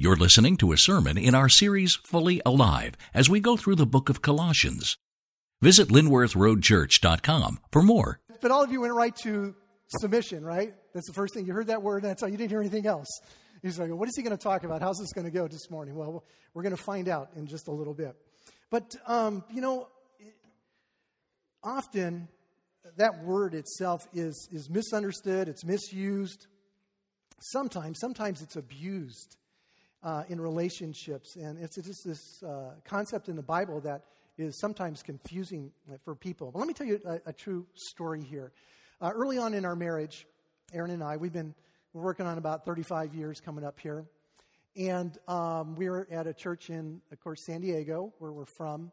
You're listening to a sermon in our series Fully Alive as we go through the book of Colossians. Visit linworthroadchurch.com for more. But all of you went right to submission, right? That's the first thing. You heard that word, and that's all. You didn't hear anything else. He's like, what is he going to talk about? How's this going to go this morning? Well, we're going to find out in just a little bit. But, um, you know, often that word itself is, is misunderstood, it's misused. Sometimes, sometimes it's abused uh, in relationships. And it's just this uh, concept in the Bible that is sometimes confusing for people. But let me tell you a, a true story here. Uh, early on in our marriage, Erin and I, we've been we're working on about 35 years coming up here. And um, we were at a church in, of course, San Diego, where we're from.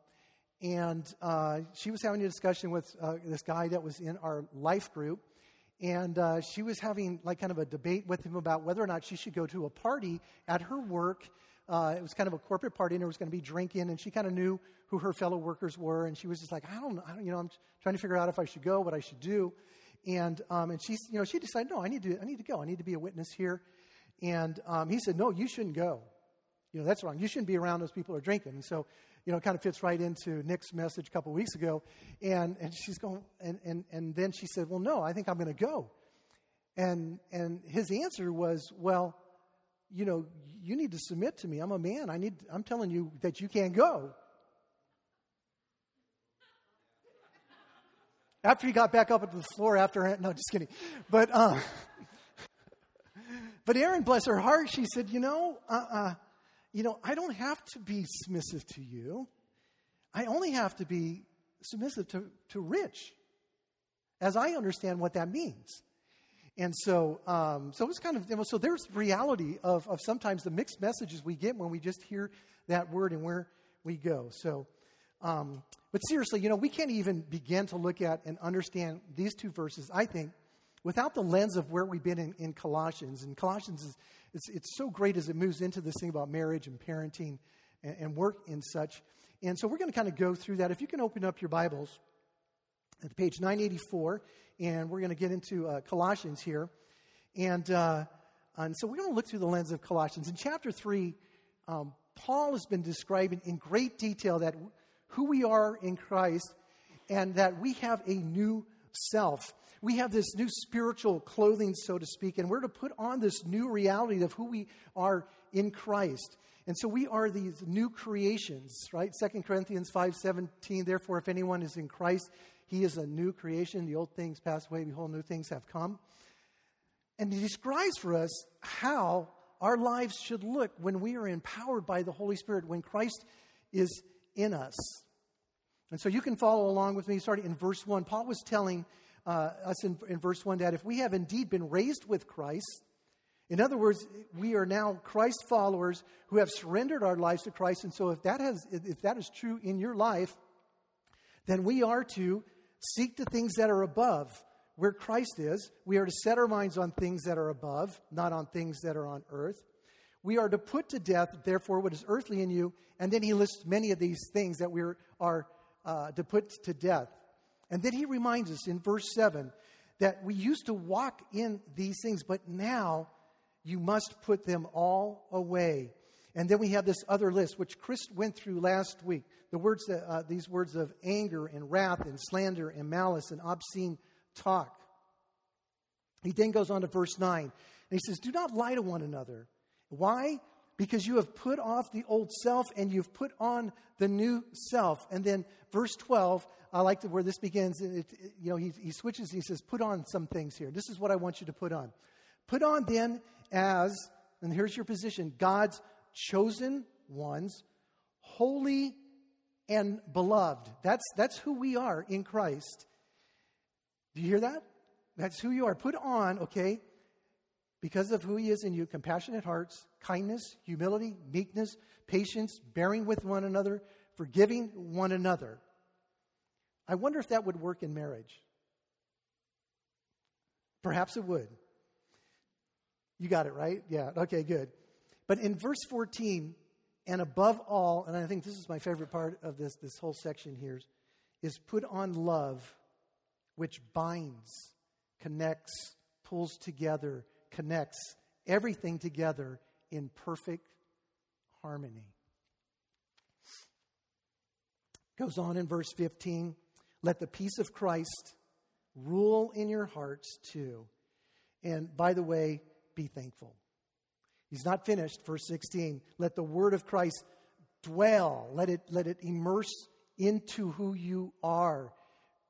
And uh, she was having a discussion with uh, this guy that was in our life group and uh, she was having like kind of a debate with him about whether or not she should go to a party at her work. Uh, it was kind of a corporate party, and there was going to be drinking, and she kind of knew who her fellow workers were, and she was just like, I don't, I don't you know, I'm trying to figure out if I should go, what I should do, and um, and she, you know, she decided, no, I need to, I need to go, I need to be a witness here, and um, he said, no, you shouldn't go, you know, that's wrong, you shouldn't be around those people who are drinking, and so you know, it kind of fits right into Nick's message a couple weeks ago. And, and she's going, and, and, and then she said, Well, no, I think I'm going to go. And, and his answer was, Well, you know, you need to submit to me. I'm a man. I need, I'm telling you that you can't go. After he got back up to the floor after, no, just kidding. But, uh, but Erin, bless her heart, she said, You know, uh uh you know, I don't have to be submissive to you. I only have to be submissive to, to Rich, as I understand what that means. And so, um, so it's kind of, so there's reality of, of sometimes the mixed messages we get when we just hear that word and where we go. So, um, but seriously, you know, we can't even begin to look at and understand these two verses, I think, without the lens of where we've been in, in Colossians. And Colossians is, it's, it's so great as it moves into this thing about marriage and parenting and, and work and such. And so we're going to kind of go through that. If you can open up your Bibles at page 984, and we're going to get into uh, Colossians here. And, uh, and so we're going to look through the lens of Colossians. In chapter 3, um, Paul has been describing in great detail that who we are in Christ and that we have a new self we have this new spiritual clothing, so to speak, and we're to put on this new reality of who we are in Christ. And so we are these new creations, right? 2 Corinthians 5:17, therefore if anyone is in Christ, he is a new creation. The old things pass away, behold, new things have come. And he describes for us how our lives should look when we are empowered by the Holy Spirit, when Christ is in us. And so you can follow along with me, starting in verse 1. Paul was telling uh, us in, in verse 1 that if we have indeed been raised with Christ, in other words, we are now Christ followers who have surrendered our lives to Christ. And so if that, has, if that is true in your life, then we are to seek the things that are above where Christ is. We are to set our minds on things that are above, not on things that are on earth. We are to put to death, therefore, what is earthly in you. And then he lists many of these things that we are uh, to put to death. And then he reminds us in verse 7 that we used to walk in these things, but now you must put them all away. And then we have this other list, which Chris went through last week. The words that, uh, these words of anger and wrath and slander and malice and obscene talk. He then goes on to verse 9, and he says, Do not lie to one another. Why? because you have put off the old self and you've put on the new self. And then verse 12, I like to, where this begins. It, it, you know, he, he switches. He says, "Put on some things here. This is what I want you to put on. Put on then as, and here's your position: God's chosen ones, holy and beloved. That's that's who we are in Christ. Do you hear that? That's who you are. Put on, okay, because of who he is in you, compassionate hearts, kindness, humility, meekness, patience, bearing with one another, forgiving one another. I wonder if that would work in marriage. Perhaps it would. You got it, right? Yeah, okay, good. But in verse 14, and above all, and I think this is my favorite part of this, this whole section here, is put on love, which binds, connects, pulls together, connects everything together in perfect harmony. Goes on in verse 15 let the peace of Christ rule in your hearts too. And by the way, be thankful. He's not finished. Verse 16 let the word of Christ dwell, let it, let it immerse into who you are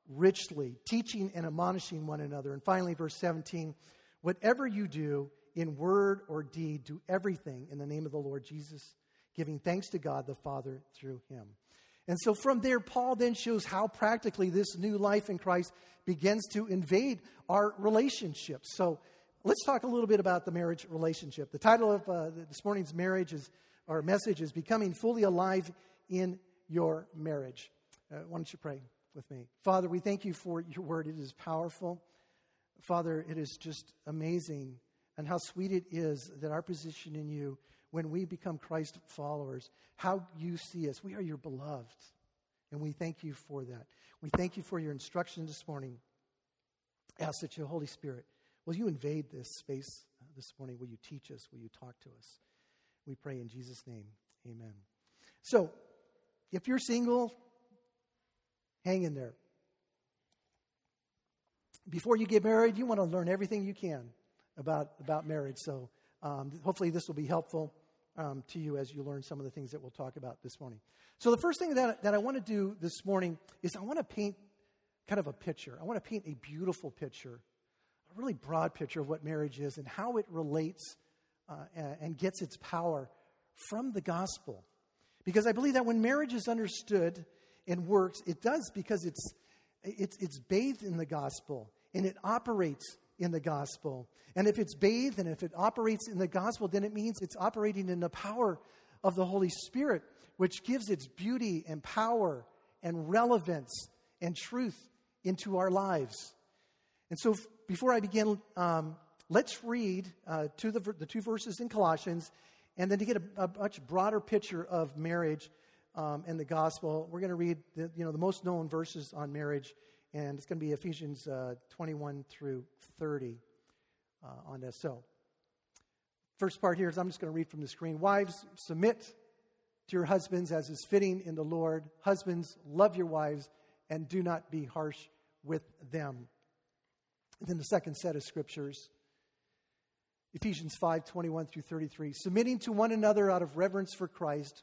richly, teaching and admonishing one another. And finally, verse 17 whatever you do in word or deed, do everything in the name of the Lord Jesus, giving thanks to God the Father through him. And so from there, Paul then shows how practically this new life in Christ begins to invade our relationships. So let's talk a little bit about the marriage relationship. The title of uh, this morning's marriage is, our message is Becoming Fully Alive in Your Marriage. Uh, why don't you pray with me? Father, we thank you for your word. It is powerful. Father, it is just amazing and how sweet it is that our position in you when we become Christ followers, how you see us. We are your beloved, and we thank you for that. We thank you for your instruction this morning. Ask that your Holy Spirit, will you invade this space this morning? Will you teach us? Will you talk to us? We pray in Jesus' name. Amen. So, if you're single, hang in there. Before you get married, you want to learn everything you can about, about marriage. So, um, hopefully, this will be helpful um, to you as you learn some of the things that we'll talk about this morning. So, the first thing that, that I want to do this morning is I want to paint kind of a picture. I want to paint a beautiful picture, a really broad picture of what marriage is and how it relates uh, and gets its power from the gospel. Because I believe that when marriage is understood and works, it does because it's, it's, it's bathed in the gospel and it operates in the gospel. And if it's bathed and if it operates in the gospel, then it means it's operating in the power of the Holy Spirit, which gives its beauty and power and relevance and truth into our lives. And so, before I begin, um, let's read uh, to the, the two verses in Colossians, and then to get a, a much broader picture of marriage um, and the gospel, we're going to read the, you know, the most known verses on marriage and it's going to be Ephesians uh, 21 through 30 uh, on this. So, first part here is I'm just going to read from the screen. Wives, submit to your husbands as is fitting in the Lord. Husbands, love your wives and do not be harsh with them. And then the second set of scriptures. Ephesians 5 21 through 33. Submitting to one another out of reverence for Christ,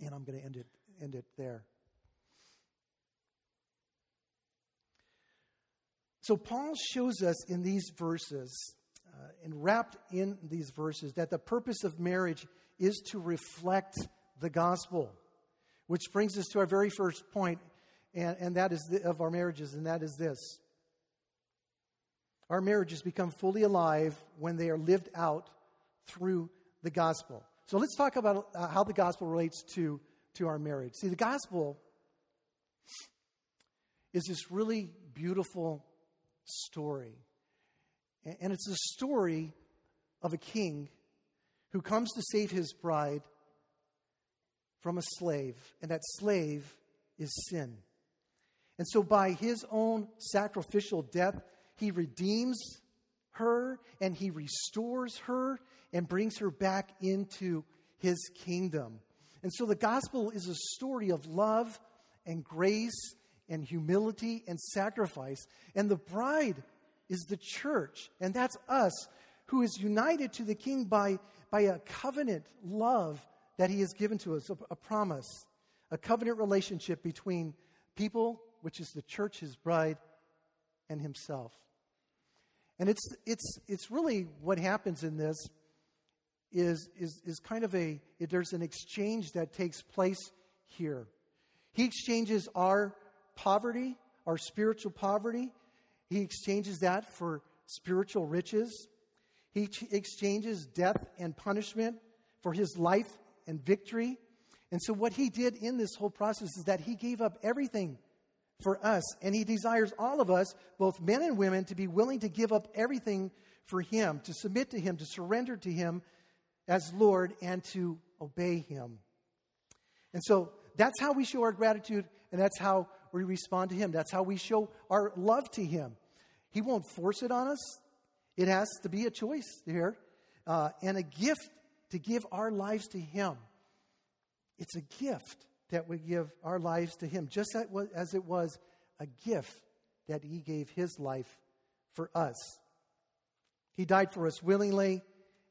And I'm going to end it, end it there. So, Paul shows us in these verses, uh, and wrapped in these verses, that the purpose of marriage is to reflect the gospel, which brings us to our very first point, and, and that is the, of our marriages, and that is this. Our marriages become fully alive when they are lived out through the gospel. So let's talk about uh, how the gospel relates to, to our marriage. See, the gospel is this really beautiful story. And it's a story of a king who comes to save his bride from a slave, and that slave is sin. And so, by his own sacrificial death, he redeems her and he restores her and brings her back into his kingdom. And so the gospel is a story of love and grace and humility and sacrifice. And the bride is the church, and that's us who is united to the king by, by a covenant love that he has given to us, a, a promise, a covenant relationship between people, which is the church, his bride, and himself. And it's, it's, it's really what happens in this is, is, is kind of a, there's an exchange that takes place here. He exchanges our poverty, our spiritual poverty, he exchanges that for spiritual riches. He exchanges death and punishment for his life and victory. And so, what he did in this whole process is that he gave up everything for us. And he desires all of us, both men and women, to be willing to give up everything for him, to submit to him, to surrender to him as Lord, and to obey him. And so, that's how we show our gratitude, and that's how we respond to him. That's how we show our love to him. He won't force it on us, it has to be a choice here uh, and a gift to give our lives to him. It's a gift that we give our lives to Him, just as it was a gift that He gave His life for us. He died for us willingly,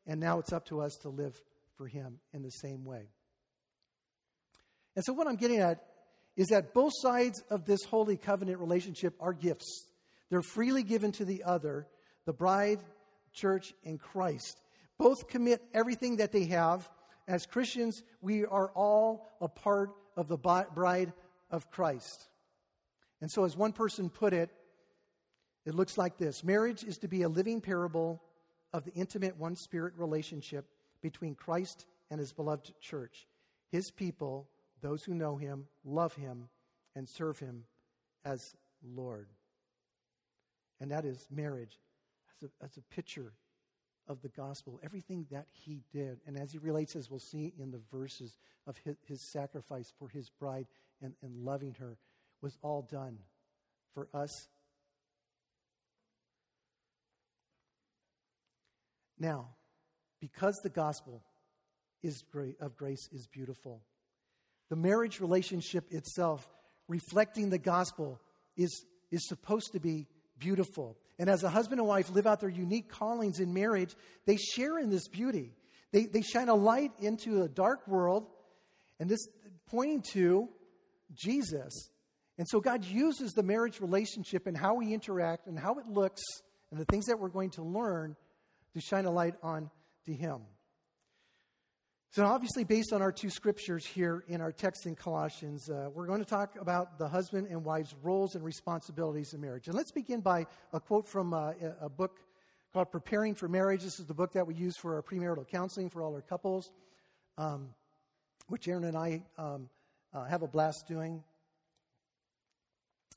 and now it's up to us to live for Him in the same way. And so, what I'm getting at is that both sides of this holy covenant relationship are gifts. They're freely given to the other, the bride, church, and Christ. Both commit everything that they have. As Christians, we are all a part of the bride of Christ. And so, as one person put it, it looks like this Marriage is to be a living parable of the intimate one spirit relationship between Christ and his beloved church. His people, those who know him, love him, and serve him as Lord. And that is marriage as a, as a picture of the gospel, everything that he did. And as he relates, as we'll see in the verses of his, his sacrifice for his bride and, and loving her, was all done for us. Now, because the gospel is great, of grace is beautiful, the marriage relationship itself, reflecting the gospel, is, is supposed to be beautiful. And as a husband and wife live out their unique callings in marriage, they share in this beauty. They, they shine a light into a dark world, and this pointing to Jesus. And so God uses the marriage relationship and how we interact and how it looks and the things that we're going to learn to shine a light on to Him. So, obviously, based on our two scriptures here in our text in Colossians, uh, we're going to talk about the husband and wife's roles and responsibilities in marriage. And let's begin by a quote from uh, a book called Preparing for Marriage. This is the book that we use for our premarital counseling for all our couples, um, which Erin and I um, uh, have a blast doing.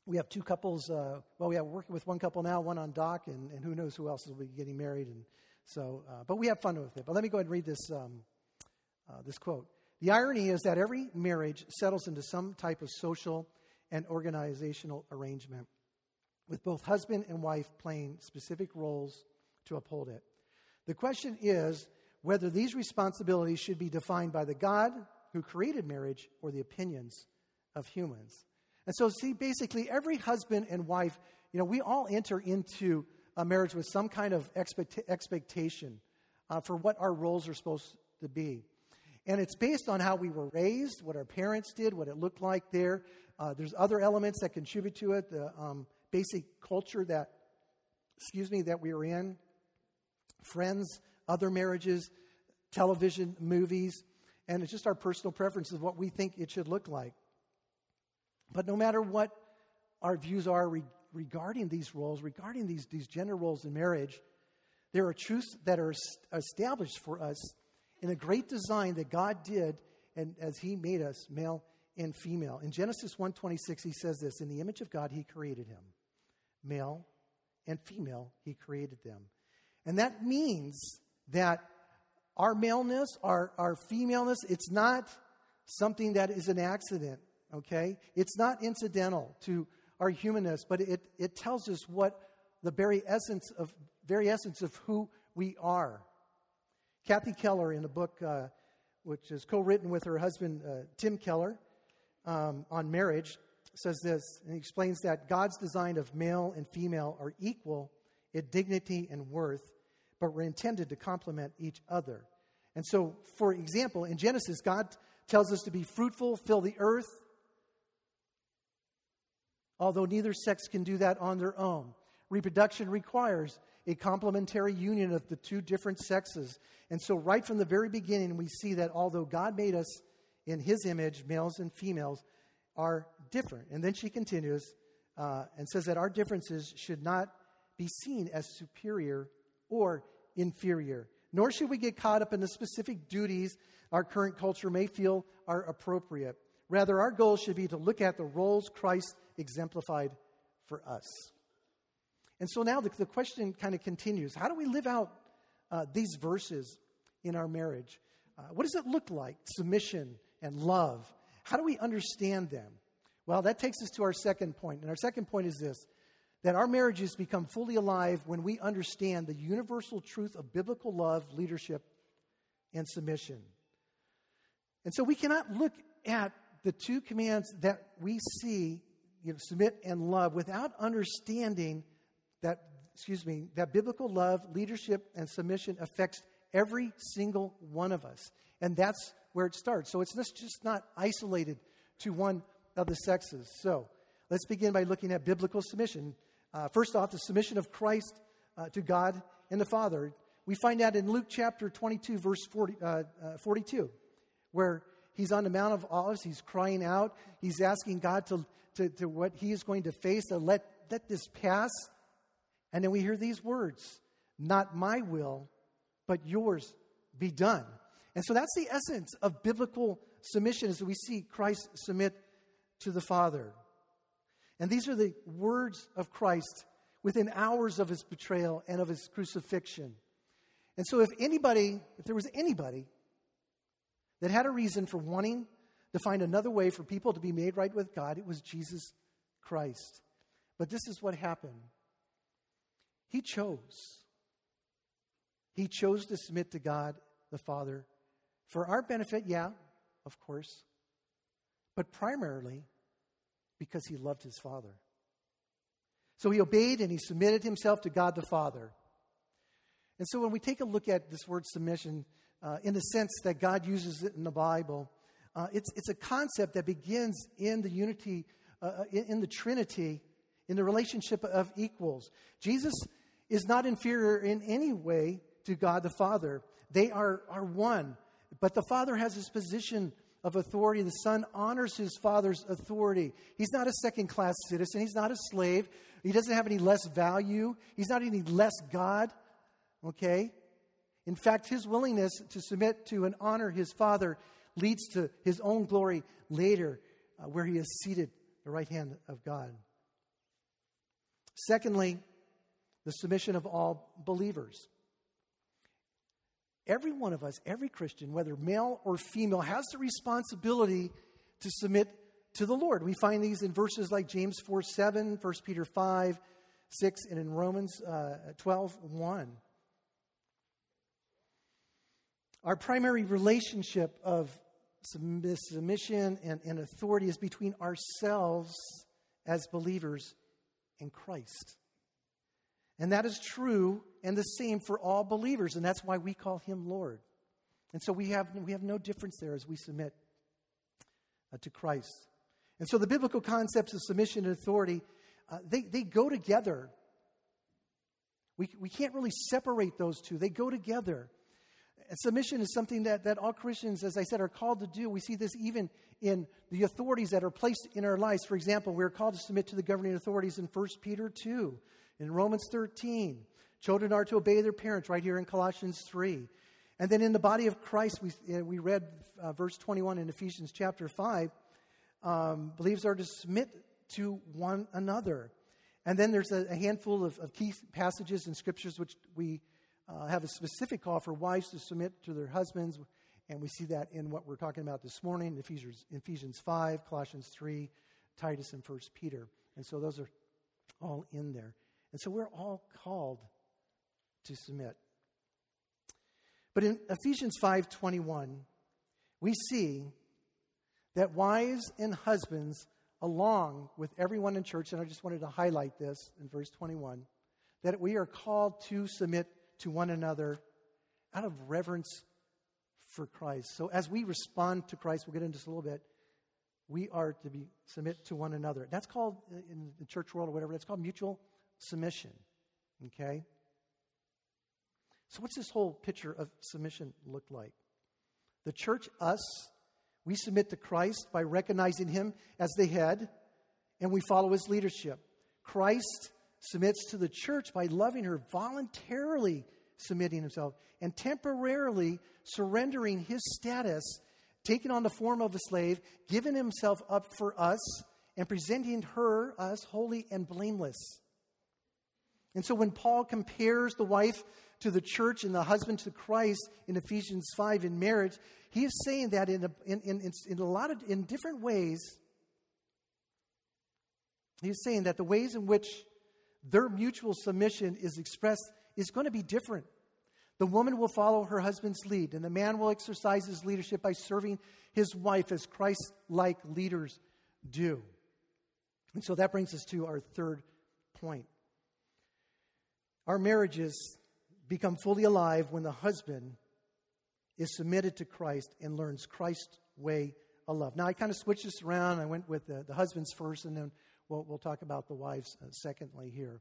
We have two couples. Uh, well, we have working with one couple now, one on doc, and, and who knows who else will be getting married. And so, uh, but we have fun with it. But let me go ahead and read this. Um, uh, this quote. The irony is that every marriage settles into some type of social and organizational arrangement, with both husband and wife playing specific roles to uphold it. The question is whether these responsibilities should be defined by the God who created marriage or the opinions of humans. And so, see, basically, every husband and wife, you know, we all enter into a marriage with some kind of expect- expectation uh, for what our roles are supposed to be. And it's based on how we were raised, what our parents did, what it looked like there. Uh, there's other elements that contribute to it, the um, basic culture that, excuse me, that we were in, friends, other marriages, television, movies, and it's just our personal preferences of what we think it should look like. But no matter what our views are re- regarding these roles, regarding these, these gender roles in marriage, there are truths that are established for us in a great design that God did and as he made us male and female. In Genesis 1:26 he says this, in the image of God he created him. Male and female he created them. And that means that our maleness, our, our femaleness, it's not something that is an accident, okay? It's not incidental to our humanness, but it, it tells us what the very essence of very essence of who we are. Kathy Keller, in a book uh, which is co written with her husband, uh, Tim Keller, um, on marriage, says this, and explains that God's design of male and female are equal in dignity and worth, but were intended to complement each other. And so, for example, in Genesis, God tells us to be fruitful, fill the earth, although neither sex can do that on their own. Reproduction requires a complementary union of the two different sexes. And so, right from the very beginning, we see that although God made us in his image, males and females are different. And then she continues uh, and says that our differences should not be seen as superior or inferior, nor should we get caught up in the specific duties our current culture may feel are appropriate. Rather, our goal should be to look at the roles Christ exemplified for us. And so now the, the question kind of continues how do we live out uh, these verses in our marriage? Uh, what does it look like? Submission and love. How do we understand them? Well, that takes us to our second point. And our second point is this that our marriages become fully alive when we understand the universal truth of biblical love, leadership, and submission. And so we cannot look at the two commands that we see, you know, submit and love, without understanding that, excuse me, that biblical love, leadership, and submission affects every single one of us. And that's where it starts. So it's just not isolated to one of the sexes. So let's begin by looking at biblical submission. Uh, first off, the submission of Christ uh, to God and the Father. We find that in Luke chapter 22, verse 40, uh, uh, 42, where he's on the Mount of Olives. He's crying out. He's asking God to, to, to what he is going to face, to let, let this pass. And then we hear these words Not my will, but yours be done. And so that's the essence of biblical submission, is that we see Christ submit to the Father. And these are the words of Christ within hours of his betrayal and of his crucifixion. And so, if anybody, if there was anybody that had a reason for wanting to find another way for people to be made right with God, it was Jesus Christ. But this is what happened He chose. He chose to submit to God the Father for our benefit, yeah, of course, but primarily because he loved his Father. So he obeyed and he submitted himself to God the Father. And so when we take a look at this word submission, uh, in the sense that God uses it in the Bible, uh, it's, it's a concept that begins in the unity, uh, uh, in, in the Trinity, in the relationship of equals. Jesus is not inferior in any way to God the Father. They are, are one. But the Father has his position of authority. The Son honors his Father's authority. He's not a second class citizen, he's not a slave. He doesn't have any less value, he's not any less God. Okay? In fact, his willingness to submit to and honor his Father leads to his own glory later, uh, where he is seated the right hand of God. Secondly, the submission of all believers. Every one of us, every Christian, whether male or female, has the responsibility to submit to the Lord. We find these in verses like James 4 7, 1 Peter 5 6, and in Romans uh, 12 1. Our primary relationship of submission and, and authority is between ourselves as believers in Christ. And that is true and the same for all believers, and that's why we call him Lord. And so we have, we have no difference there as we submit uh, to Christ. And so the biblical concepts of submission and authority, uh, they, they go together. We, we can't really separate those two, they go together. And submission is something that, that all Christians, as I said, are called to do. We see this even in the authorities that are placed in our lives. For example, we're called to submit to the governing authorities in 1 Peter 2 in Romans 13. Children are to obey their parents right here in Colossians 3. And then in the body of Christ, we, uh, we read uh, verse 21 in Ephesians chapter 5. Um, believers are to submit to one another. And then there's a, a handful of, of, key passages in scriptures which we uh, have a specific call for wives to submit to their husbands. And we see that in what we're talking about this morning Ephesians, Ephesians 5, Colossians 3, Titus, and 1 Peter. And so those are all in there. And so we're all called to submit. But in Ephesians 5:21, we see that wives and husbands along with everyone in church and I just wanted to highlight this in verse 21 that we are called to submit to one another out of reverence for Christ. So as we respond to Christ, we'll get into this a little bit. we are to be submit to one another. That's called in the church world or whatever. That's called mutual submission. Okay. So, what's this whole picture of submission look like? The church, us, we submit to Christ by recognizing Him as the head, and we follow His leadership. Christ submits to the church by loving her, voluntarily submitting himself, and temporarily surrendering his status, taking on the form of a slave, giving himself up for us, and presenting her, us, holy and blameless. And so when Paul compares the wife to the church and the husband to Christ in Ephesians 5 in marriage, he is saying that in a, in, in, in a lot of in different ways. He's saying that the ways in which their mutual submission is expressed is going to be different. The woman will follow her husband's lead, and the man will exercise his leadership by serving his wife as Christ like leaders do. And so that brings us to our third point. Our marriages become fully alive when the husband is submitted to Christ and learns Christ's way of love. Now, I kind of switched this around. I went with the, the husbands first, and then we'll, we'll talk about the wives uh, secondly here.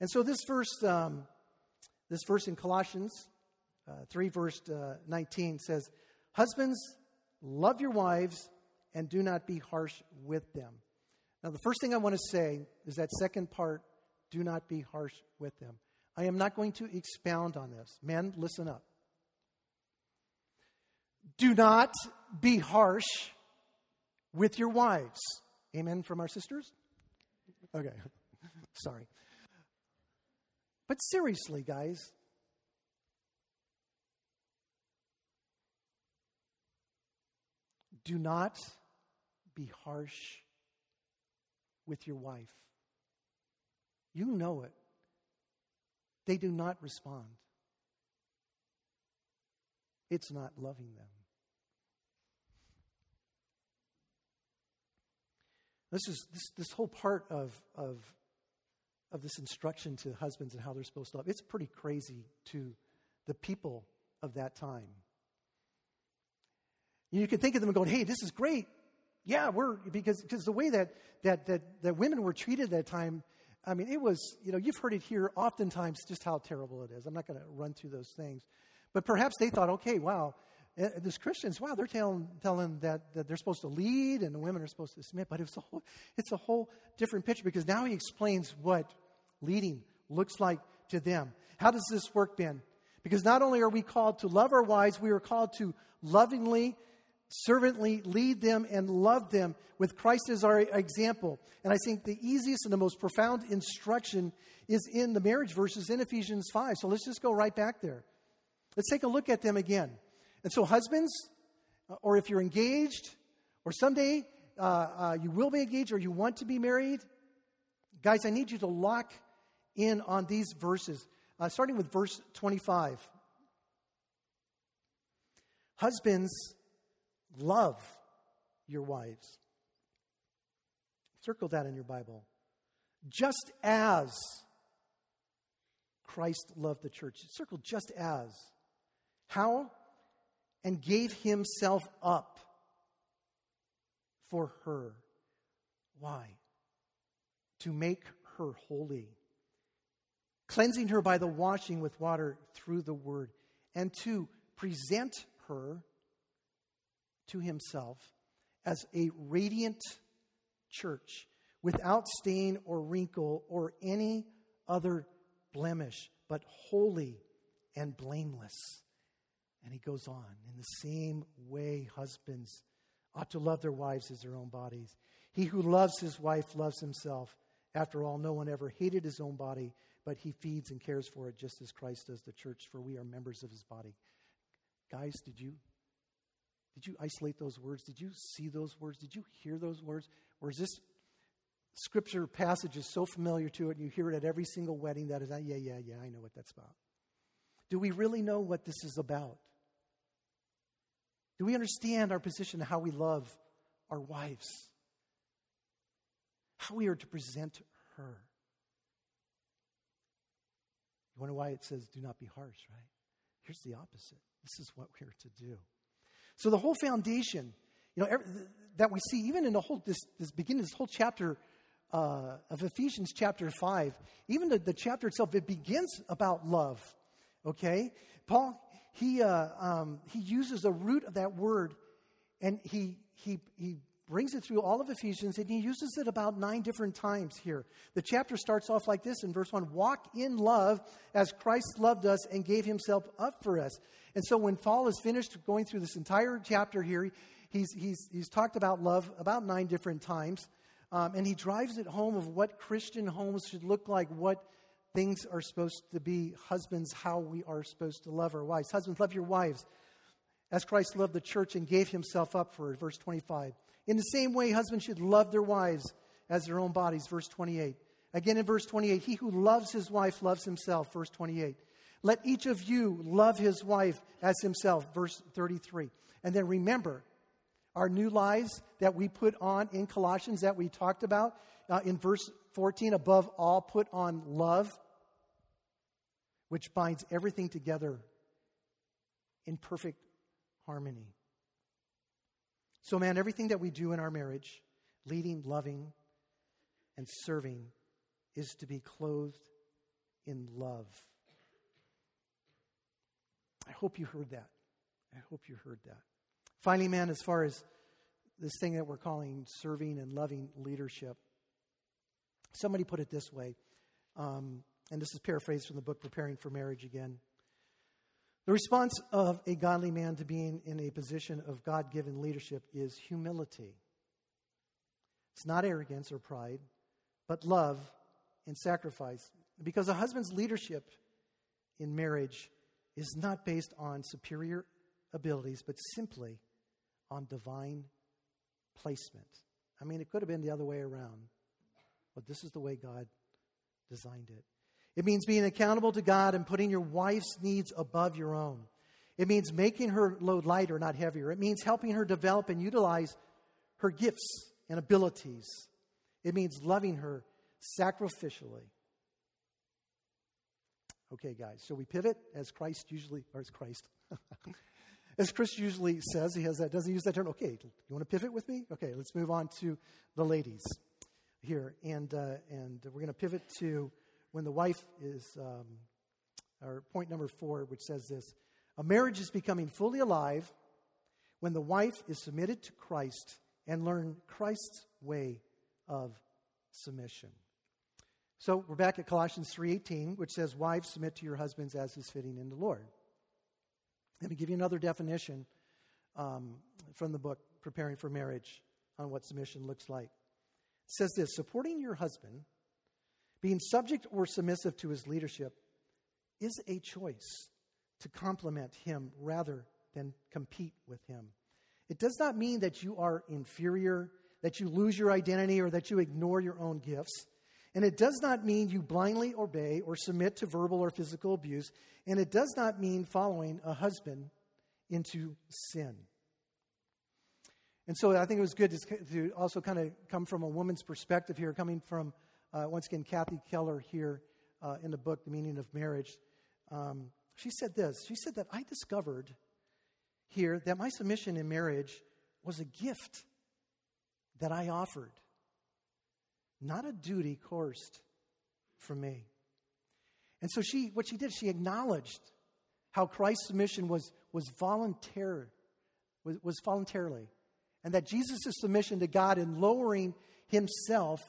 And so, this verse, um, this verse in Colossians uh, 3, verse uh, 19 says, Husbands, love your wives and do not be harsh with them. Now, the first thing I want to say is that second part do not be harsh with them. I am not going to expound on this. Men, listen up. Do not be harsh with your wives. Amen from our sisters? Okay. Sorry. But seriously, guys, do not be harsh with your wife. You know it. They do not respond. It's not loving them. This is this, this whole part of, of, of this instruction to husbands and how they're supposed to love. It's pretty crazy to the people of that time. You can think of them going, hey, this is great. Yeah, we're because because the way that that that, that women were treated at that time, I mean, it was, you know, you've heard it here oftentimes just how terrible it is. I'm not going to run through those things. But perhaps they thought, okay, wow, these Christians, wow, they're telling, telling that, that they're supposed to lead and the women are supposed to submit, but it's a, whole, it's a whole different picture because now he explains what leading looks like to them. How does this work, Ben? Because not only are we called to love our wives, we are called to lovingly, servantly lead them and love them with Christ as our example. And I think the easiest and the most profound instruction is in the marriage verses in Ephesians 5. So let's just go right back there. Let's take a look at them again. And so, husbands, or if you're engaged, or someday uh, uh, you will be engaged or you want to be married, guys, I need you to lock in on these verses, uh, starting with verse 25. Husbands, love your wives. Circle that in your Bible. Just as Christ loved the church. Circle just as. How? And gave himself up for her. Why? To make her holy, cleansing her by the washing with water through the word, and to present her to himself as a radiant church without stain or wrinkle or any other blemish, but holy and blameless. And he goes on in the same way, husbands ought to love their wives as their own bodies. He who loves his wife loves himself. After all, no one ever hated his own body, but he feeds and cares for it just as Christ does the church, for we are members of his body. Guys, did you did you isolate those words? Did you see those words? Did you hear those words? Or is this scripture passage is so familiar to it and you hear it at every single wedding that is, yeah, yeah, yeah, I know what that's about. Do we really know what this is about? Do we understand our position, how we love our wives? How we are to present her? You wonder why it says, do not be harsh, right? Here's the opposite. This is what we're to do. So, the whole foundation You know, that we see even in the whole, this, this beginning, this whole chapter uh, of Ephesians chapter 5, even the, the chapter itself, it begins about love. Okay? Paul, he, uh, um, he uses the root of that word and he, he, he brings it through all of Ephesians and he uses it about nine different times here. The chapter starts off like this in verse 1 Walk in love as Christ loved us and gave himself up for us. And so when Paul is finished going through this entire chapter here, he's, he's, he's talked about love about nine different times. Um, and he drives it home of what Christian homes should look like, what things are supposed to be, husbands, how we are supposed to love our wives. Husbands, love your wives as Christ loved the church and gave himself up for it, verse 25. In the same way, husbands should love their wives as their own bodies, verse 28. Again in verse 28, he who loves his wife loves himself, verse 28. Let each of you love his wife as himself, verse 33. And then remember, our new lives that we put on in Colossians that we talked about uh, in verse 14, above all, put on love, which binds everything together in perfect harmony. So, man, everything that we do in our marriage, leading, loving, and serving, is to be clothed in love. I hope you heard that. I hope you heard that. Finally, man, as far as this thing that we're calling serving and loving leadership, somebody put it this way, um, and this is paraphrased from the book Preparing for Marriage again. The response of a godly man to being in a position of God given leadership is humility. It's not arrogance or pride, but love and sacrifice. Because a husband's leadership in marriage is not based on superior abilities, but simply on divine placement. I mean, it could have been the other way around, but this is the way God designed it. It means being accountable to God and putting your wife's needs above your own. It means making her load lighter, not heavier. It means helping her develop and utilize her gifts and abilities. It means loving her sacrificially. Okay, guys, so we pivot as Christ usually, or as Christ, as Chris usually says, he has that, doesn't use that term. Okay, you want to pivot with me? Okay, let's move on to the ladies here. And, uh, and we're going to pivot to when the wife is, um, or point number four, which says this A marriage is becoming fully alive when the wife is submitted to Christ and learn Christ's way of submission. So we're back at Colossians 3:18, which says, "Wives, submit to your husbands as is fitting in the Lord." Let me give you another definition um, from the book Preparing for Marriage on what submission looks like. It says this: supporting your husband being subject or submissive to his leadership is a choice to complement him rather than compete with him. It does not mean that you are inferior, that you lose your identity, or that you ignore your own gifts. And it does not mean you blindly obey or submit to verbal or physical abuse. And it does not mean following a husband into sin. And so I think it was good to also kind of come from a woman's perspective here, coming from uh, once again, Kathy Keller here uh, in the book, The Meaning of Marriage. Um, she said this She said that I discovered here that my submission in marriage was a gift that I offered, not a duty coursed from me. And so she, what she did, she acknowledged how Christ's submission was, was voluntary, was, was voluntarily, and that Jesus' submission to God in lowering himself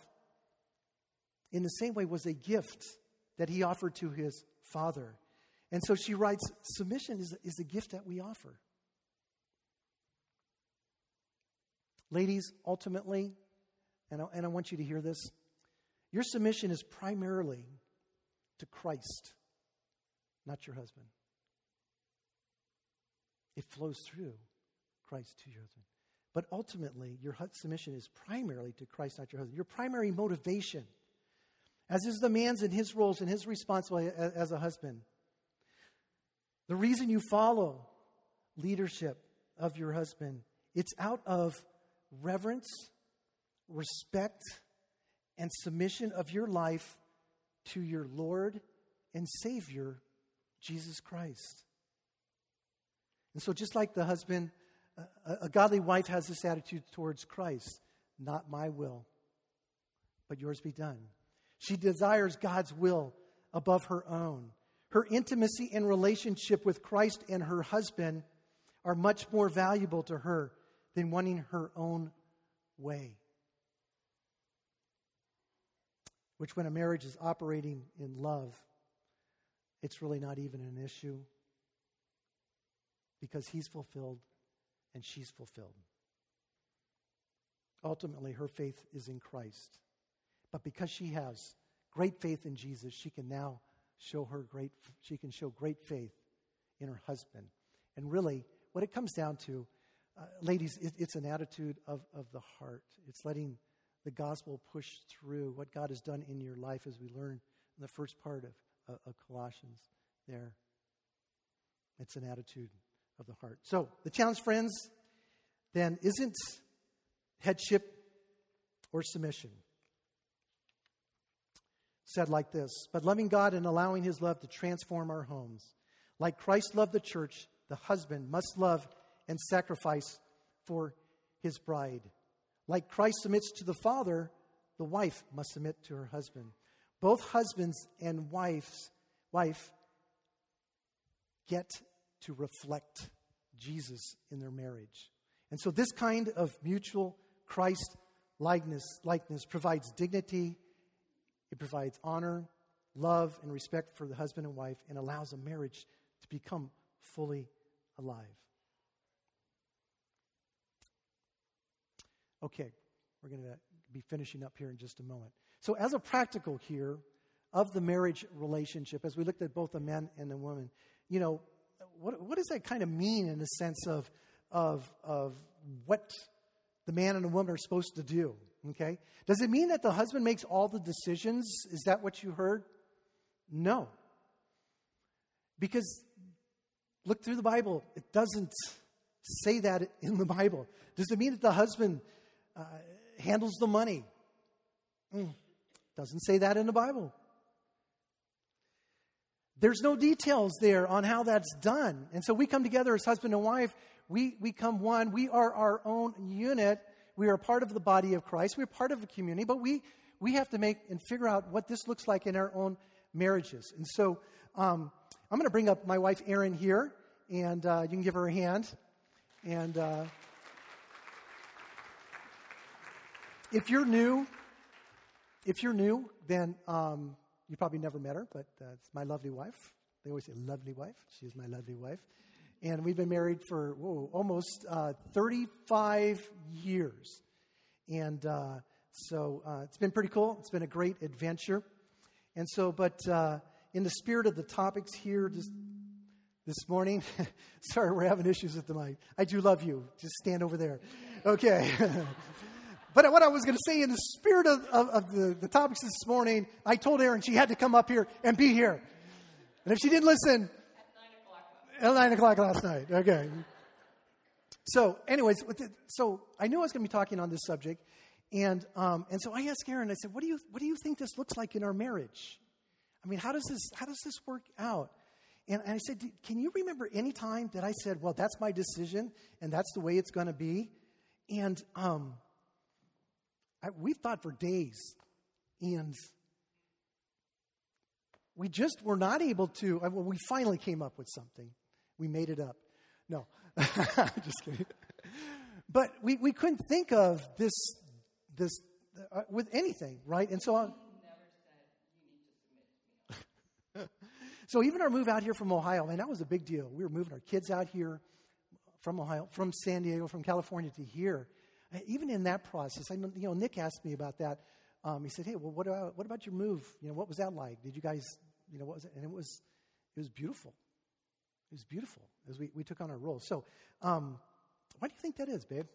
in the same way, was a gift that he offered to his father. And so she writes submission is, is a gift that we offer. Ladies, ultimately, and I, and I want you to hear this, your submission is primarily to Christ, not your husband. It flows through Christ to your husband. But ultimately, your submission is primarily to Christ, not your husband. Your primary motivation as is the man's in his roles and his responsibility as a husband. The reason you follow leadership of your husband, it's out of reverence, respect, and submission of your life to your Lord and Savior, Jesus Christ. And so, just like the husband a, a godly wife has this attitude towards Christ not my will, but yours be done. She desires God's will above her own. Her intimacy and relationship with Christ and her husband are much more valuable to her than wanting her own way. Which, when a marriage is operating in love, it's really not even an issue because he's fulfilled and she's fulfilled. Ultimately, her faith is in Christ. But because she has great faith in Jesus, she can now show her great she can show great faith in her husband. And really, what it comes down to, uh, ladies, it, it's an attitude of, of the heart. It's letting the gospel push through what God has done in your life, as we learned in the first part of, uh, of Colossians. There, it's an attitude of the heart. So the challenge, friends, then isn't headship or submission. Said like this But loving God and allowing His love to transform our homes. Like Christ loved the church, the husband must love and sacrifice for his bride. Like Christ submits to the Father, the wife must submit to her husband. Both husbands and wives, wife get to reflect Jesus in their marriage. And so this kind of mutual Christ likeness, likeness provides dignity, it provides honor, love, and respect for the husband and wife, and allows a marriage to become fully alive. Okay, we're going to be finishing up here in just a moment. So, as a practical here of the marriage relationship, as we looked at both the man and the woman, you know, what, what does that kind of mean in the sense of, of, of what the man and the woman are supposed to do. Okay? Does it mean that the husband makes all the decisions? Is that what you heard? No. Because look through the Bible, it doesn't say that in the Bible. Does it mean that the husband uh, handles the money? Mm, doesn't say that in the Bible. There's no details there on how that's done. And so we come together as husband and wife we, we come one. We are our own unit. We are part of the body of Christ. We're part of a community, but we, we have to make and figure out what this looks like in our own marriages. And so um, I'm going to bring up my wife, Erin, here, and uh, you can give her a hand. And uh, if you're new, if you're new, then um, you probably never met her, but uh, it's my lovely wife. They always say lovely wife. She is my lovely wife and we've been married for whoa, almost uh, 35 years. And uh, so uh, it's been pretty cool. It's been a great adventure. And so, but uh, in the spirit of the topics here just this morning, sorry, we're having issues with the mic. I do love you. Just stand over there. Okay. but what I was going to say in the spirit of, of, of the, the topics this morning, I told Erin she had to come up here and be here. And if she didn't listen, at 9 o'clock last night. Okay. So, anyways, so I knew I was going to be talking on this subject. And, um, and so I asked Erin, I said, what do, you, what do you think this looks like in our marriage? I mean, how does this, how does this work out? And, and I said, can you remember any time that I said, well, that's my decision and that's the way it's going to be? And um, I, we thought for days. And we just were not able to, well, we finally came up with something. We made it up. No, just kidding. But we, we couldn't think of this, this uh, with anything, right? And so on. so even our move out here from Ohio, man, that was a big deal. We were moving our kids out here from Ohio, from San Diego, from California to here. Even in that process, I you know, Nick asked me about that. Um, he said, "Hey, well, what about what about your move? You know, what was that like? Did you guys, you know, what was it?" And it was, it was beautiful. It was beautiful as we, we took on our role. So, um, why do you think that is, babe?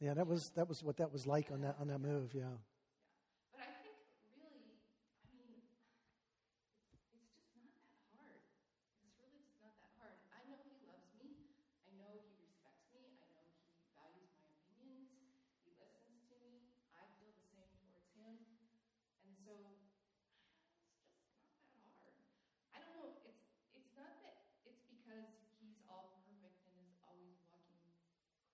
Yeah, that was that was what that was like on that on that move. Yeah. But I think really, I mean, it's just not that hard. It's really just not that hard. I know he loves me. I know he respects me. I know he values my opinions. He listens to me. I feel the same towards him. And so it's just not that hard. I don't know. It's it's not that it's because he's all perfect and is always walking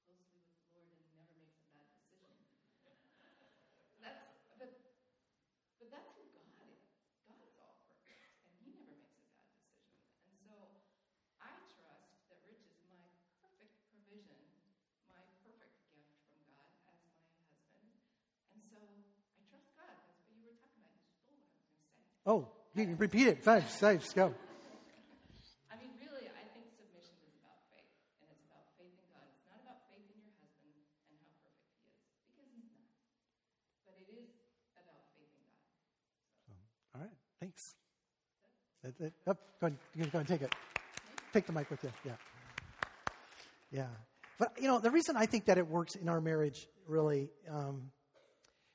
closely with the Lord and never makes a bad decision. That's but but that's who God is. God's all perfect, and He never makes a bad decision. And so I trust that Rich is my perfect provision, my perfect gift from God as my husband. And so I trust God. That's what you were talking about. You stole what I was going to say. Oh, you can repeat it. Thanks. Thanks. Go. I mean, really, I think submission is about faith, and it's about faith in God. It's not about faith in your husband and how perfect he is, because he's not. But it is about faith in God. All right. Thanks. That, that, oh, go ahead. You can go and take it. Take the mic with you. Yeah. Yeah. But, you know, the reason I think that it works in our marriage, really, um,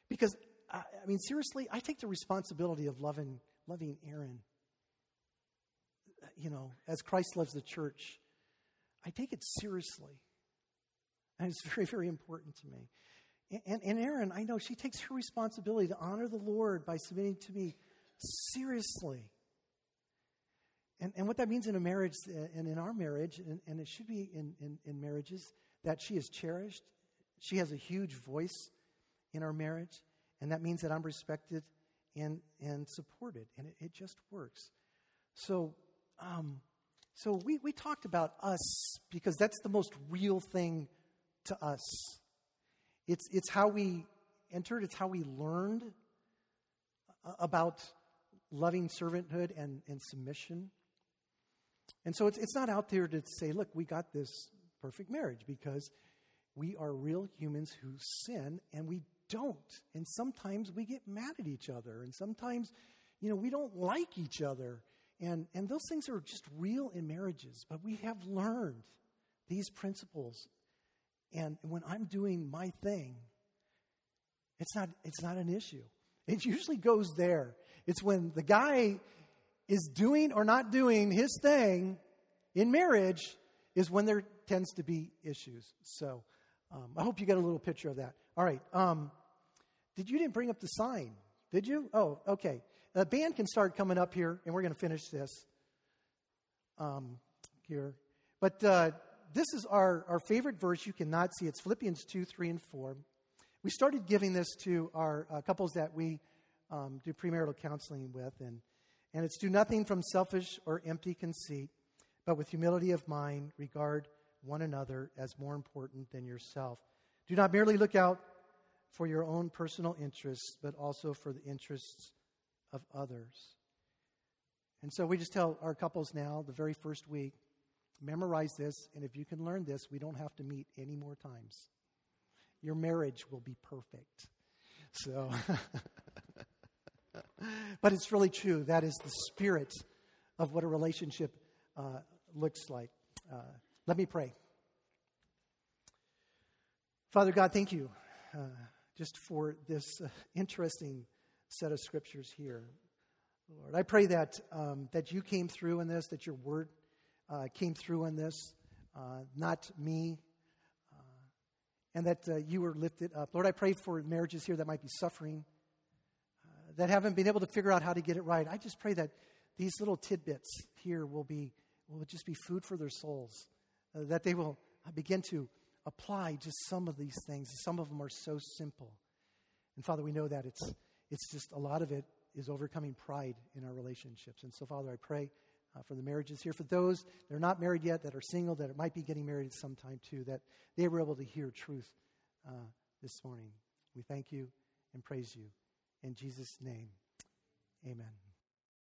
because, I, I mean, seriously, I take the responsibility of loving, loving Erin. You know, as Christ loves the church, I take it seriously. And it's very, very important to me. And, and Erin, I know she takes her responsibility to honor the Lord by submitting to me seriously. And, and what that means in a marriage uh, and in our marriage, and, and it should be in, in, in marriages, that she is cherished. She has a huge voice in our marriage, and that means that I'm respected and, and supported, and it, it just works. So, um, so we, we talked about us because that's the most real thing to us. It's, it's how we entered, it's how we learned uh, about loving servanthood and, and submission. And so it's, it's not out there to say, look, we got this perfect marriage because we are real humans who sin and we don't. And sometimes we get mad at each other and sometimes, you know, we don't like each other. And, and those things are just real in marriages, but we have learned these principles. And when I'm doing my thing, it's not, it's not an issue. It usually goes there. It's when the guy is doing or not doing his thing in marriage is when there tends to be issues. So um, I hope you get a little picture of that. All right. Um, did you didn't bring up the sign? Did you? Oh, okay. The band can start coming up here, and we're going to finish this um, here. But uh, this is our, our favorite verse. You cannot see it's Philippians 2, 3, and 4. We started giving this to our uh, couples that we um, do premarital counseling with, and, and it's do nothing from selfish or empty conceit, but with humility of mind, regard one another as more important than yourself. Do not merely look out for your own personal interests, but also for the interests of others. And so we just tell our couples now, the very first week, memorize this, and if you can learn this, we don't have to meet any more times. Your marriage will be perfect. So, but it's really true. That is the spirit of what a relationship uh, looks like. Uh, let me pray. Father God, thank you uh, just for this uh, interesting set of scriptures here. Lord, I pray that, um, that you came through in this, that your word uh, came through in this, uh, not me, uh, and that uh, you were lifted up. Lord, I pray for marriages here that might be suffering, that haven't been able to figure out how to get it right. I just pray that these little tidbits here will be will just be food for their souls, that they will begin to apply just some of these things. Some of them are so simple. And Father, we know that it's, it's just a lot of it is overcoming pride in our relationships. And so, Father, I pray uh, for the marriages here, for those that are not married yet, that are single, that might be getting married at some time too, that they were able to hear truth uh, this morning. We thank you and praise you. In Jesus' name, amen.